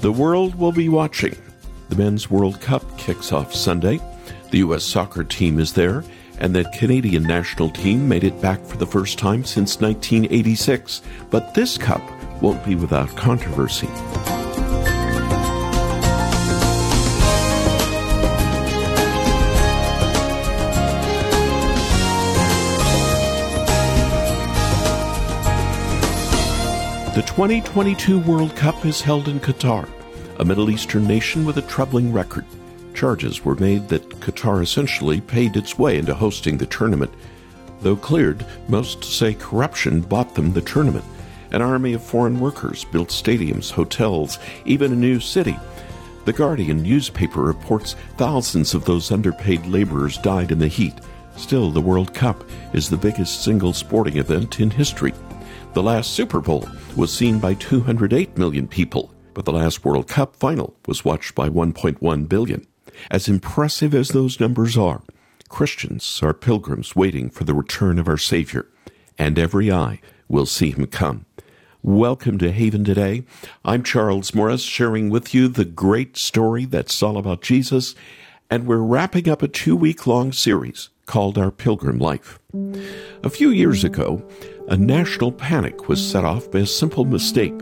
The world will be watching. The Men's World Cup kicks off Sunday. The U.S. soccer team is there, and the Canadian national team made it back for the first time since 1986. But this cup won't be without controversy. The 2022 World Cup is held in Qatar, a Middle Eastern nation with a troubling record. Charges were made that Qatar essentially paid its way into hosting the tournament. Though cleared, most say corruption bought them the tournament. An army of foreign workers built stadiums, hotels, even a new city. The Guardian newspaper reports thousands of those underpaid laborers died in the heat. Still, the World Cup is the biggest single sporting event in history. The last Super Bowl was seen by 208 million people, but the last World Cup final was watched by 1.1 billion. As impressive as those numbers are, Christians are pilgrims waiting for the return of our Savior, and every eye will see him come. Welcome to Haven today. I'm Charles Morris, sharing with you the great story that's all about Jesus, and we're wrapping up a two week long series called Our Pilgrim Life. A few years ago, a national panic was set off by a simple mistake.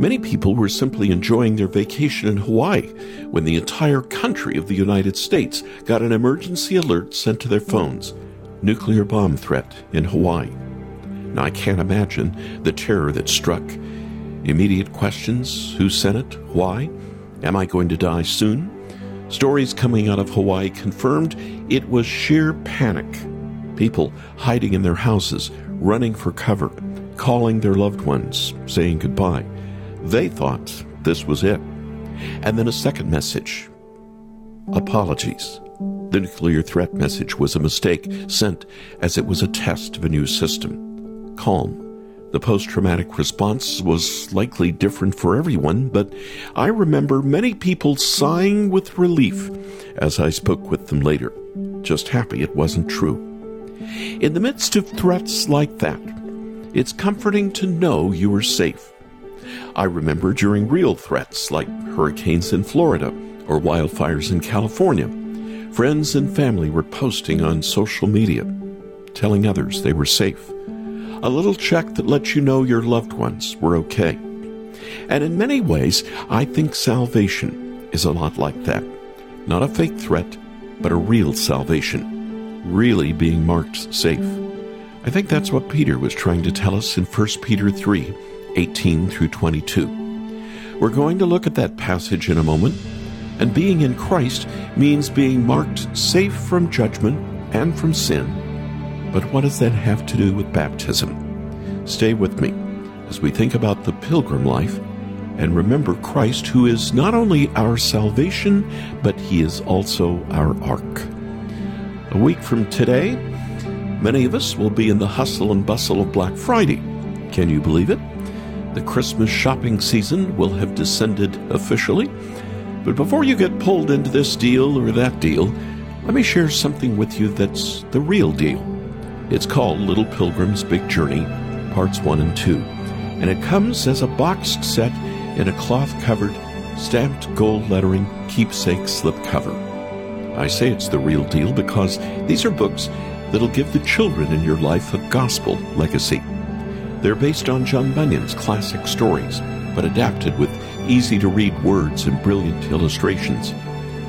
Many people were simply enjoying their vacation in Hawaii when the entire country of the United States got an emergency alert sent to their phones nuclear bomb threat in Hawaii. Now, I can't imagine the terror that struck. Immediate questions who sent it? Why? Am I going to die soon? Stories coming out of Hawaii confirmed it was sheer panic. People hiding in their houses, running for cover, calling their loved ones, saying goodbye. They thought this was it. And then a second message apologies. The nuclear threat message was a mistake sent as it was a test of a new system. Calm. The post traumatic response was likely different for everyone, but I remember many people sighing with relief as I spoke with them later, just happy it wasn't true. In the midst of threats like that, it's comforting to know you are safe. I remember during real threats like hurricanes in Florida or wildfires in California, friends and family were posting on social media, telling others they were safe. A little check that lets you know your loved ones were okay. And in many ways, I think salvation is a lot like that. Not a fake threat, but a real salvation really being marked safe. I think that's what Peter was trying to tell us in 1 Peter 3 18 through 22. We're going to look at that passage in a moment, and being in Christ means being marked safe from judgment and from sin. But what does that have to do with baptism? Stay with me as we think about the pilgrim life and remember Christ, who is not only our salvation, but he is also our ark. A week from today, many of us will be in the hustle and bustle of Black Friday. Can you believe it? The Christmas shopping season will have descended officially. But before you get pulled into this deal or that deal, let me share something with you that's the real deal. It's called Little Pilgrim's Big Journey, Parts 1 and 2, and it comes as a boxed set in a cloth covered, stamped gold lettering keepsake slipcover. I say it's the real deal because these are books that'll give the children in your life a gospel legacy. They're based on John Bunyan's classic stories, but adapted with easy to read words and brilliant illustrations.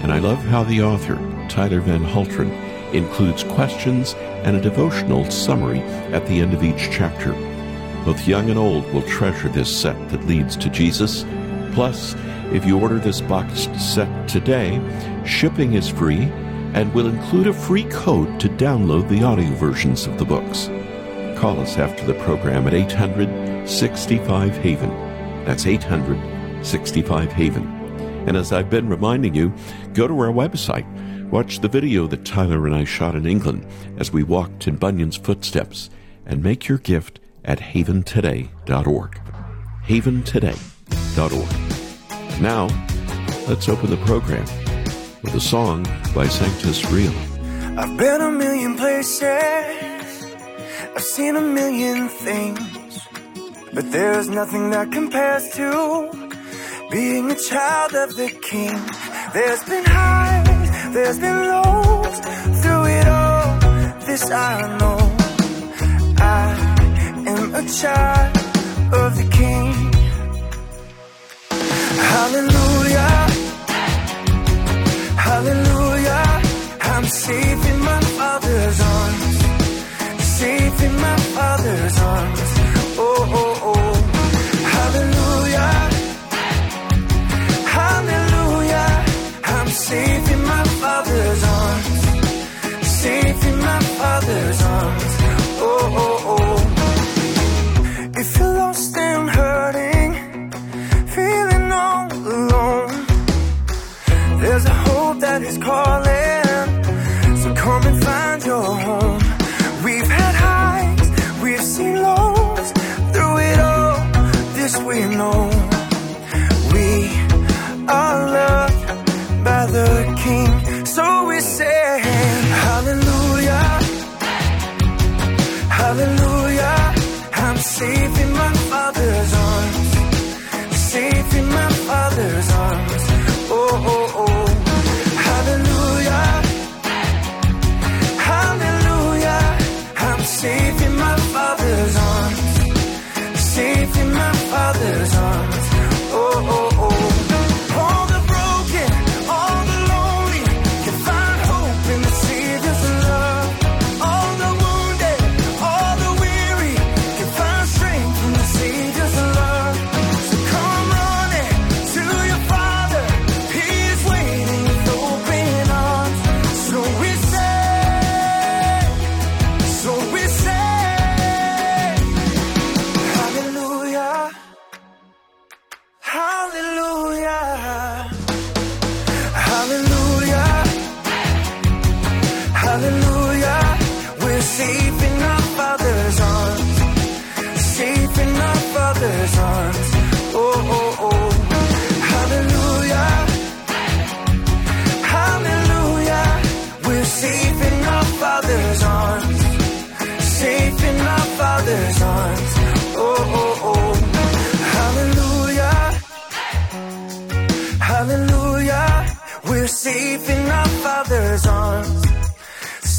And I love how the author, Tyler Van Halteren, includes questions and a devotional summary at the end of each chapter. Both young and old will treasure this set that leads to Jesus. Plus, if you order this boxed set today, shipping is free and will include a free code to download the audio versions of the books. Call us after the program at 800 65 Haven. That's 800 65 Haven. And as I've been reminding you, go to our website. Watch the video that Tyler and I shot in England as we walked in Bunyan's footsteps and make your gift at haventoday.org. haventoday.org. Now, let's open the program with a song by Sanctus Real. I've been a million places, I've seen a million things, but there's nothing that compares to being a child of the King. There's been highs, there's been lows. Through it all, this I know. I am a child of the King. Hallelujah.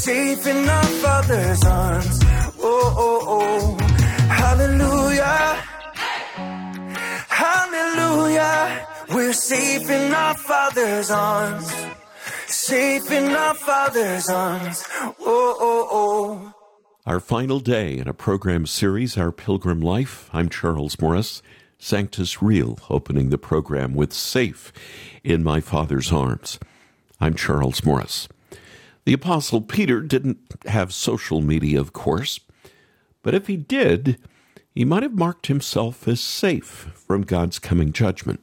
Safe in our Father's arms. Oh, oh, oh. Hallelujah. Hallelujah. We're safe in our Father's arms. Safe in our Father's arms. Oh, oh, oh. Our final day in a program series, Our Pilgrim Life. I'm Charles Morris, Sanctus Real, opening the program with Safe in My Father's Arms. I'm Charles Morris. The Apostle Peter didn't have social media, of course, but if he did, he might have marked himself as safe from God's coming judgment.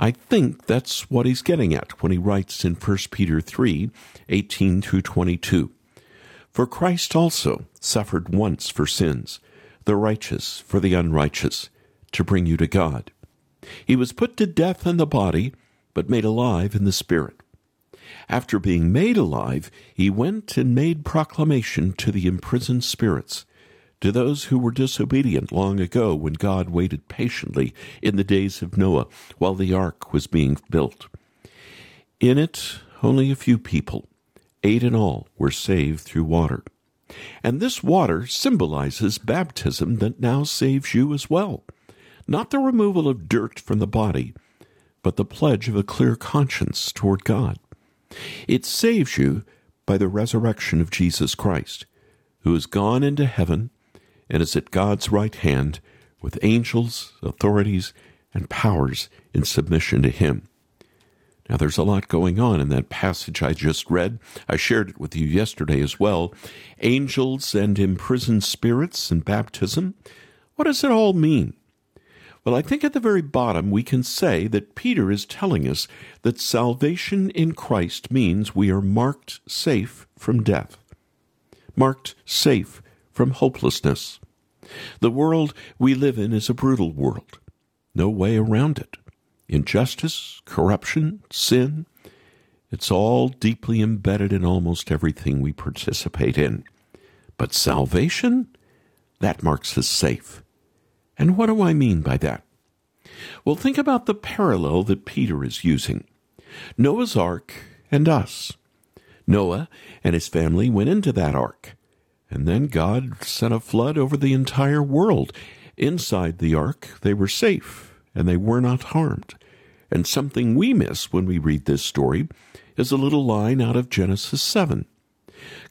I think that's what he's getting at when he writes in 1 Peter 3 18 through 22. For Christ also suffered once for sins, the righteous for the unrighteous, to bring you to God. He was put to death in the body, but made alive in the spirit. After being made alive, he went and made proclamation to the imprisoned spirits, to those who were disobedient long ago when God waited patiently in the days of Noah while the ark was being built. In it, only a few people, eight in all, were saved through water. And this water symbolizes baptism that now saves you as well. Not the removal of dirt from the body, but the pledge of a clear conscience toward God. It saves you by the resurrection of Jesus Christ, who has gone into heaven and is at God's right hand with angels, authorities, and powers in submission to him. Now, there's a lot going on in that passage I just read. I shared it with you yesterday as well. Angels and imprisoned spirits and baptism. What does it all mean? Well, I think at the very bottom we can say that Peter is telling us that salvation in Christ means we are marked safe from death, marked safe from hopelessness. The world we live in is a brutal world. No way around it. Injustice, corruption, sin, it's all deeply embedded in almost everything we participate in. But salvation, that marks us safe. And what do I mean by that? Well, think about the parallel that Peter is using Noah's Ark and us. Noah and his family went into that ark, and then God sent a flood over the entire world. Inside the ark, they were safe and they were not harmed. And something we miss when we read this story is a little line out of Genesis 7.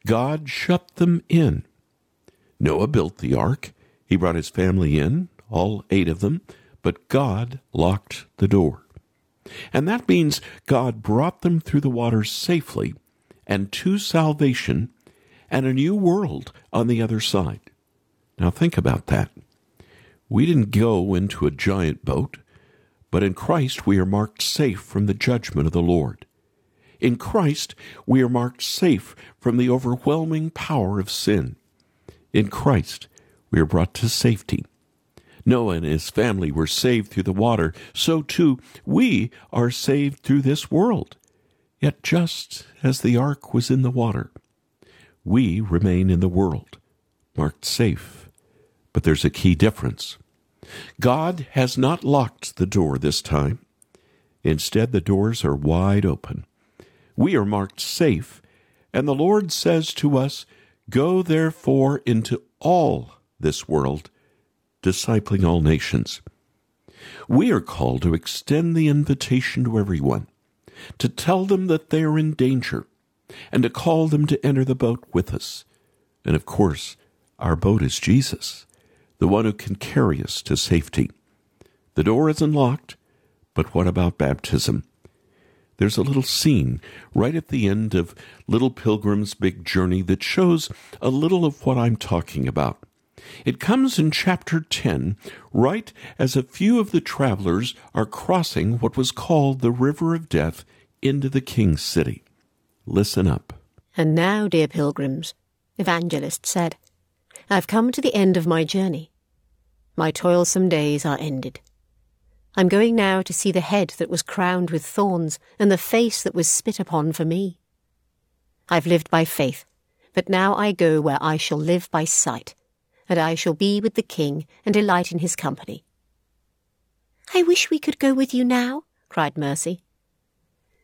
God shut them in. Noah built the ark. He brought his family in, all eight of them, but God locked the door. And that means God brought them through the waters safely and to salvation and a new world on the other side. Now think about that. We didn't go into a giant boat, but in Christ we are marked safe from the judgment of the Lord. In Christ we are marked safe from the overwhelming power of sin. In Christ we are brought to safety. Noah and his family were saved through the water, so too we are saved through this world. Yet just as the ark was in the water, we remain in the world, marked safe. But there's a key difference. God has not locked the door this time. Instead, the doors are wide open. We are marked safe, and the Lord says to us, Go therefore into all this world discipling all nations. We are called to extend the invitation to everyone, to tell them that they are in danger, and to call them to enter the boat with us. And of course, our boat is Jesus, the one who can carry us to safety. The door is unlocked, but what about baptism? There's a little scene right at the end of Little Pilgrim's Big Journey that shows a little of what I'm talking about. It comes in chapter 10, right as a few of the travelers are crossing what was called the River of Death into the King's City. Listen up. And now, dear pilgrims, Evangelist said, I've come to the end of my journey. My toilsome days are ended. I'm going now to see the head that was crowned with thorns and the face that was spit upon for me. I've lived by faith, but now I go where I shall live by sight and I shall be with the king and delight in his company. I wish we could go with you now, cried Mercy.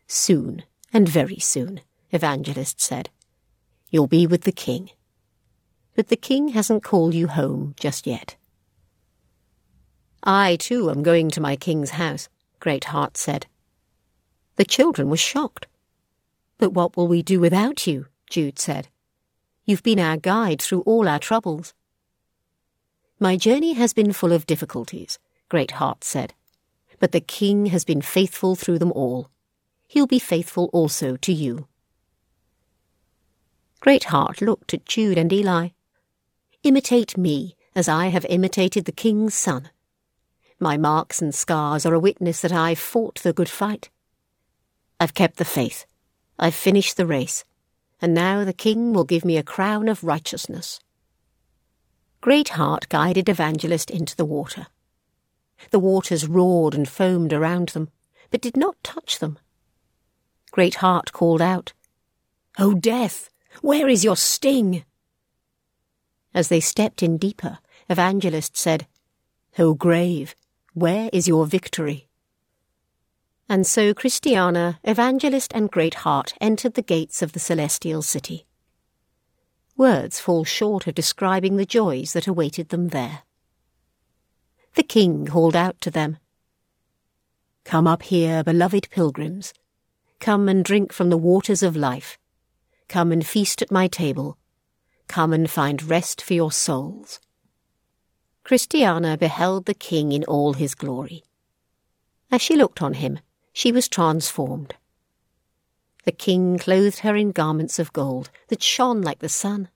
Soon, and very soon, Evangelist said. You'll be with the king. But the king hasn't called you home just yet. I, too, am going to my king's house, Great Heart said. The children were shocked. But what will we do without you? Jude said. You've been our guide through all our troubles. My journey has been full of difficulties, Great Heart said, but the king has been faithful through them all. He'll be faithful also to you. Great Heart looked at Jude and Eli. Imitate me, as I have imitated the king's son. My marks and scars are a witness that I've fought the good fight. I've kept the faith. I've finished the race. And now the king will give me a crown of righteousness. Great Heart guided Evangelist into the water. The waters roared and foamed around them, but did not touch them. Great Heart called out, O death, where is your sting? As they stepped in deeper, Evangelist said, O grave, where is your victory? And so Christiana, Evangelist, and Great Heart entered the gates of the celestial city. Words fall short of describing the joys that awaited them there. The king called out to them, Come up here, beloved pilgrims. Come and drink from the waters of life. Come and feast at my table. Come and find rest for your souls. Christiana beheld the king in all his glory. As she looked on him, she was transformed. The king clothed her in garments of gold that shone like the sun.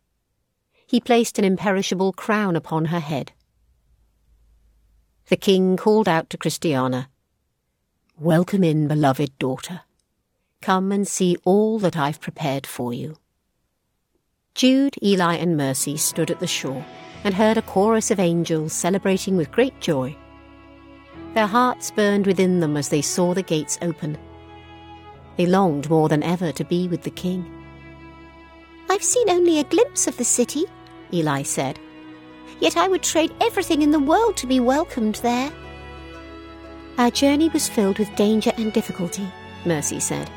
He placed an imperishable crown upon her head. The king called out to Christiana, Welcome in, beloved daughter. Come and see all that I've prepared for you. Jude, Eli, and Mercy stood at the shore and heard a chorus of angels celebrating with great joy. Their hearts burned within them as they saw the gates open they longed more than ever to be with the king. I've seen only a glimpse of the city, Eli said. Yet I would trade everything in the world to be welcomed there. Our journey was filled with danger and difficulty, Mercy said.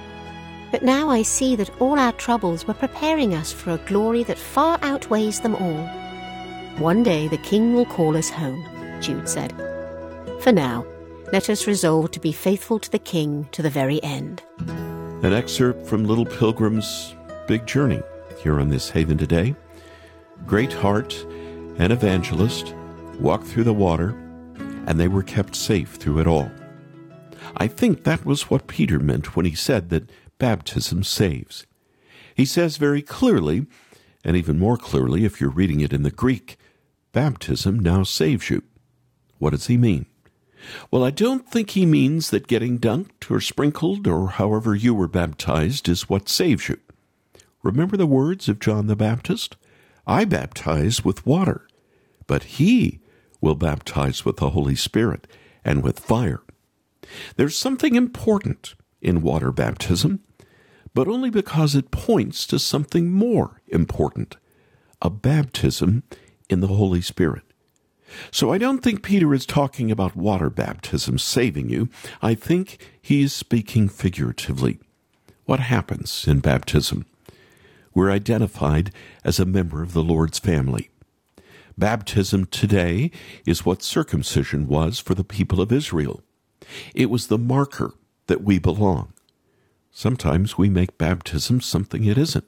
But now I see that all our troubles were preparing us for a glory that far outweighs them all. One day the King will call us home, Jude said. For now, let us resolve to be faithful to the King to the very end. An excerpt from Little Pilgrim's Big Journey here on this Haven today. Great heart and evangelist walked through the water, and they were kept safe through it all. I think that was what Peter meant when he said that baptism saves. He says very clearly, and even more clearly if you're reading it in the Greek, baptism now saves you. What does he mean? Well, I don't think he means that getting dunked or sprinkled or however you were baptized is what saves you. Remember the words of John the Baptist? I baptize with water, but he will baptize with the Holy Spirit and with fire. There's something important in water baptism, but only because it points to something more important a baptism in the Holy Spirit. So I don't think Peter is talking about water baptism saving you. I think he is speaking figuratively. What happens in baptism? We're identified as a member of the Lord's family. Baptism today is what circumcision was for the people of Israel. It was the marker that we belong. Sometimes we make baptism something it isn't.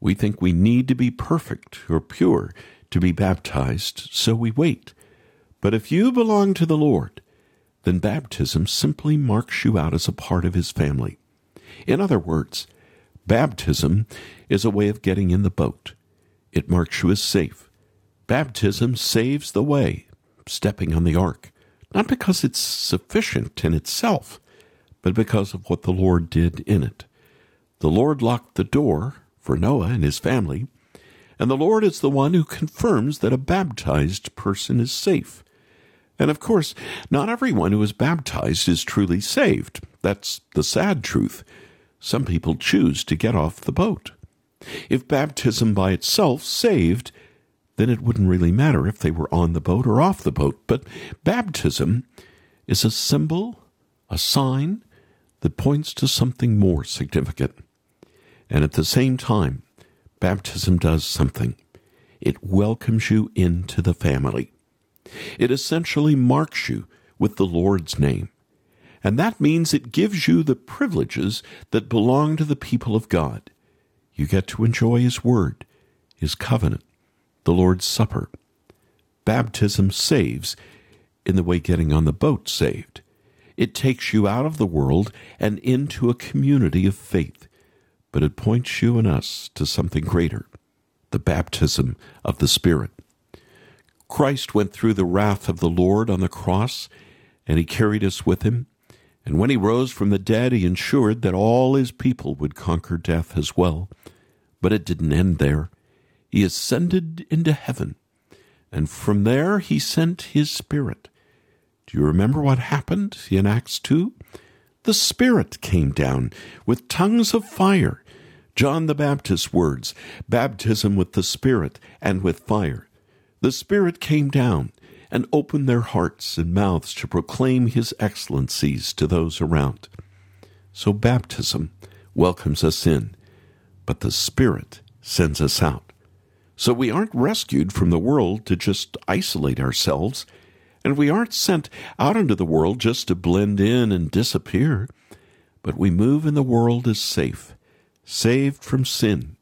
We think we need to be perfect or pure to be baptized, so we wait. But if you belong to the Lord, then baptism simply marks you out as a part of His family. In other words, baptism is a way of getting in the boat. It marks you as safe. Baptism saves the way, stepping on the ark, not because it's sufficient in itself, but because of what the Lord did in it. The Lord locked the door for Noah and his family and the Lord is the one who confirms that a baptized person is safe. And of course, not everyone who is baptized is truly saved. That's the sad truth. Some people choose to get off the boat. If baptism by itself saved, then it wouldn't really matter if they were on the boat or off the boat. But baptism is a symbol, a sign that points to something more significant. And at the same time, baptism does something. It welcomes you into the family. It essentially marks you with the Lord's name. And that means it gives you the privileges that belong to the people of God. You get to enjoy His Word, His covenant, the Lord's Supper. Baptism saves in the way getting on the boat saved. It takes you out of the world and into a community of faith but it points you and us to something greater the baptism of the Spirit. Christ went through the wrath of the Lord on the cross, and he carried us with him. And when he rose from the dead, he ensured that all his people would conquer death as well. But it didn't end there. He ascended into heaven, and from there he sent his Spirit. Do you remember what happened in Acts 2? The Spirit came down with tongues of fire. John the Baptist's words baptism with the Spirit and with fire. The Spirit came down and opened their hearts and mouths to proclaim His excellencies to those around. So baptism welcomes us in, but the Spirit sends us out. So we aren't rescued from the world to just isolate ourselves and we aren't sent out into the world just to blend in and disappear, but we move in the world as safe, saved from sin,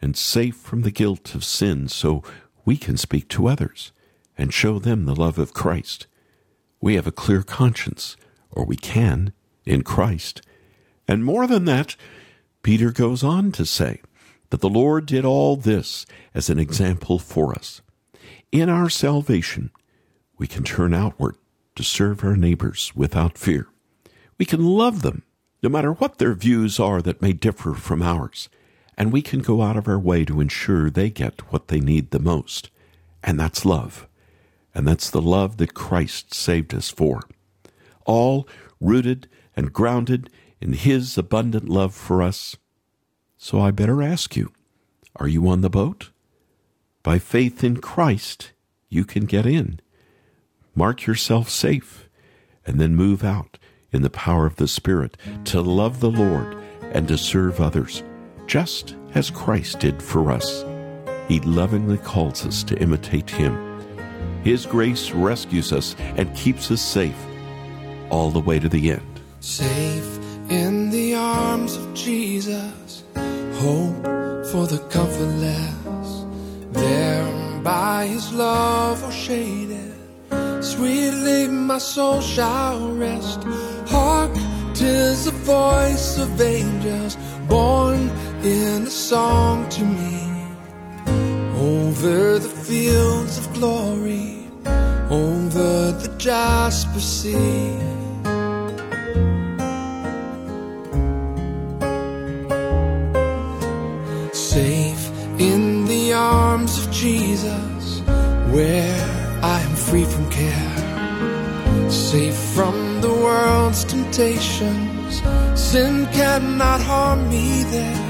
and safe from the guilt of sin, so we can speak to others and show them the love of Christ. We have a clear conscience, or we can, in Christ. And more than that, Peter goes on to say that the Lord did all this as an example for us. In our salvation, we can turn outward to serve our neighbors without fear. We can love them, no matter what their views are that may differ from ours, and we can go out of our way to ensure they get what they need the most. And that's love. And that's the love that Christ saved us for. All rooted and grounded in His abundant love for us. So I better ask you, are you on the boat? By faith in Christ, you can get in mark yourself safe, and then move out in the power of the Spirit to love the Lord and to serve others, just as Christ did for us. He lovingly calls us to imitate Him. His grace rescues us and keeps us safe all the way to the end. Safe in the arms of Jesus, hope for the comfortless. There by His love or shaded, sweetly my soul shall rest. Hark, tis the voice of angels born in a song to me. Over the fields of glory, over the jasper sea. Safe in the arms of Jesus, where free from care. Safe from the world's temptations, sin cannot harm me there.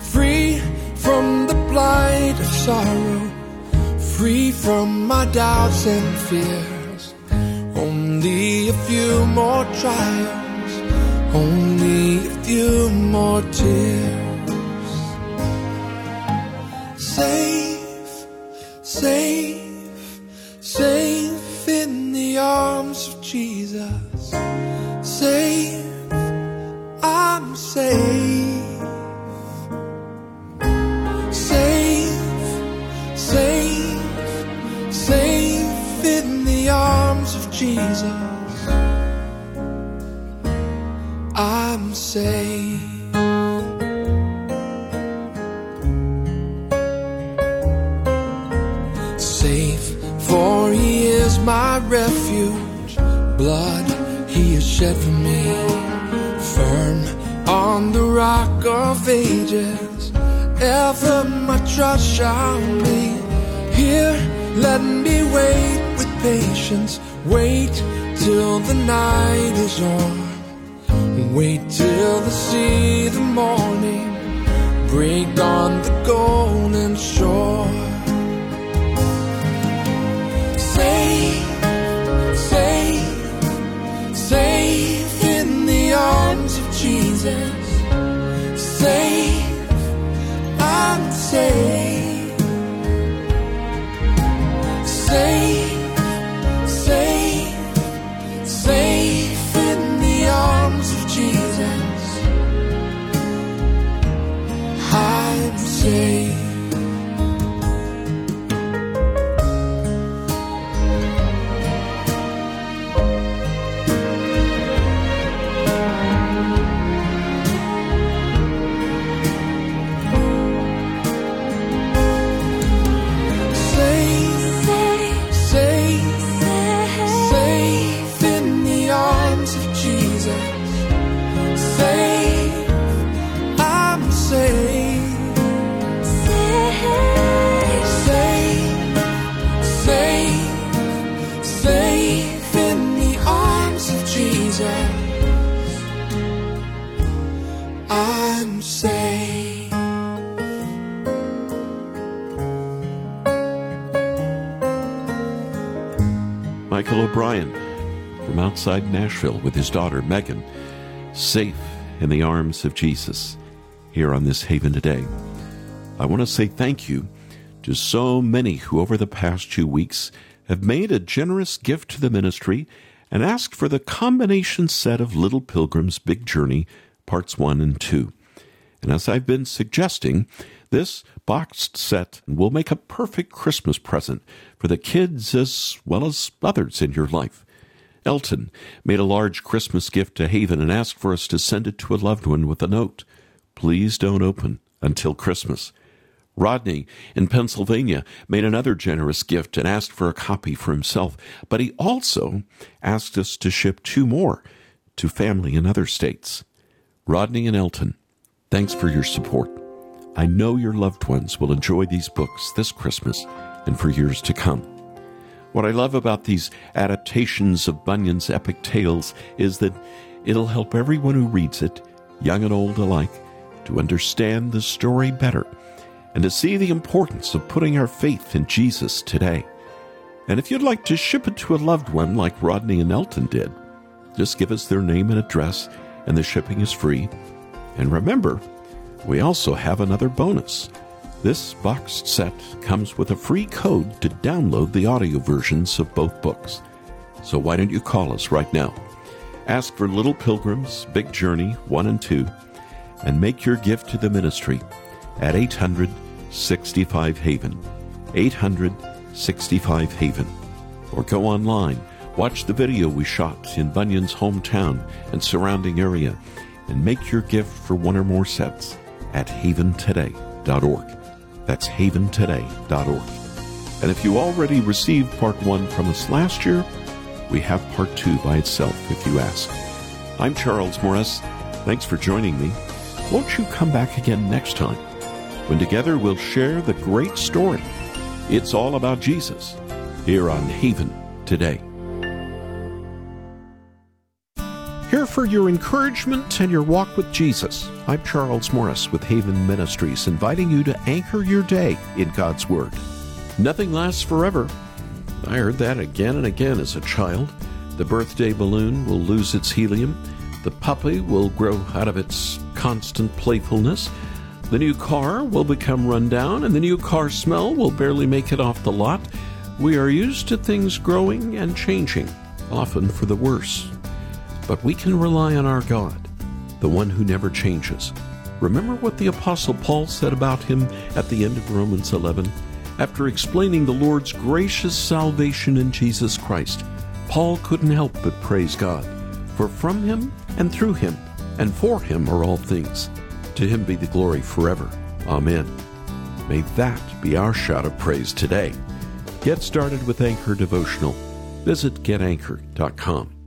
Free from the blight of sorrow, free from my doubts and fears. Only a few more trials, only a few more tears. Safe, safe, arms of Jesus. Safe, I'm safe. Safe, safe, safe in the arms of Jesus. I'm safe, my refuge. Blood he has shed for me, firm on the rock of ages. Ever my trust shall be. Here, let me wait with patience. Wait till the night is on. Wait till the see the morning break on the golden shore. Safe, safe, safe in the arms of Jesus. Safe, I'm safe. Safe, safe, safe in the arms of Jesus. I'm safe. Michael O'Brien from outside Nashville with his daughter Megan, safe in the arms of Jesus here on this Haven today. I want to say thank you to so many who over the past two weeks have made a generous gift to the ministry and asked for the combination set of Little Pilgrim's Big Journey, parts one and two. And as I've been suggesting, this boxed set will make a perfect Christmas present for the kids as well as others in your life. Elton made a large Christmas gift to Haven and asked for us to send it to a loved one with a note. Please don't open until Christmas. Rodney in Pennsylvania made another generous gift and asked for a copy for himself, but he also asked us to ship two more to family in other states. Rodney and Elton, thanks for your support. I know your loved ones will enjoy these books this Christmas and for years to come. What I love about these adaptations of Bunyan's epic tales is that it'll help everyone who reads it, young and old alike, to understand the story better and to see the importance of putting our faith in Jesus today. And if you'd like to ship it to a loved one like Rodney and Elton did, Just give us their name and address, and the shipping is free. And remember, we also have another bonus. This boxed set comes with a free code to download the audio versions of both books. So why don't you call us right now? Ask for Little Pilgrims, Big Journey 1 and 2, and make your gift to the ministry at 800 65 Haven. 800 65 Haven. Or go online, watch the video we shot in Bunyan's hometown and surrounding area, and make your gift for one or more sets at haventoday.org. That's haventoday.org. And if you already received part one from us last year, we have part two by itself if you ask. I'm Charles Morris. Thanks for joining me. Won't you come back again next time when together we'll share the great story? It's all about Jesus here on Haven today. For your encouragement and your walk with Jesus. I'm Charles Morris with Haven Ministries, inviting you to anchor your day in God's Word. Nothing lasts forever. I heard that again and again as a child. The birthday balloon will lose its helium. The puppy will grow out of its constant playfulness. The new car will become run down, and the new car smell will barely make it off the lot. We are used to things growing and changing, often for the worse. But we can rely on our God, the one who never changes. Remember what the Apostle Paul said about him at the end of Romans 11? After explaining the Lord's gracious salvation in Jesus Christ, Paul couldn't help but praise God. For from him and through him and for him are all things. To him be the glory forever. Amen. May that be our shout of praise today. Get started with Anchor Devotional. Visit getanchor.com.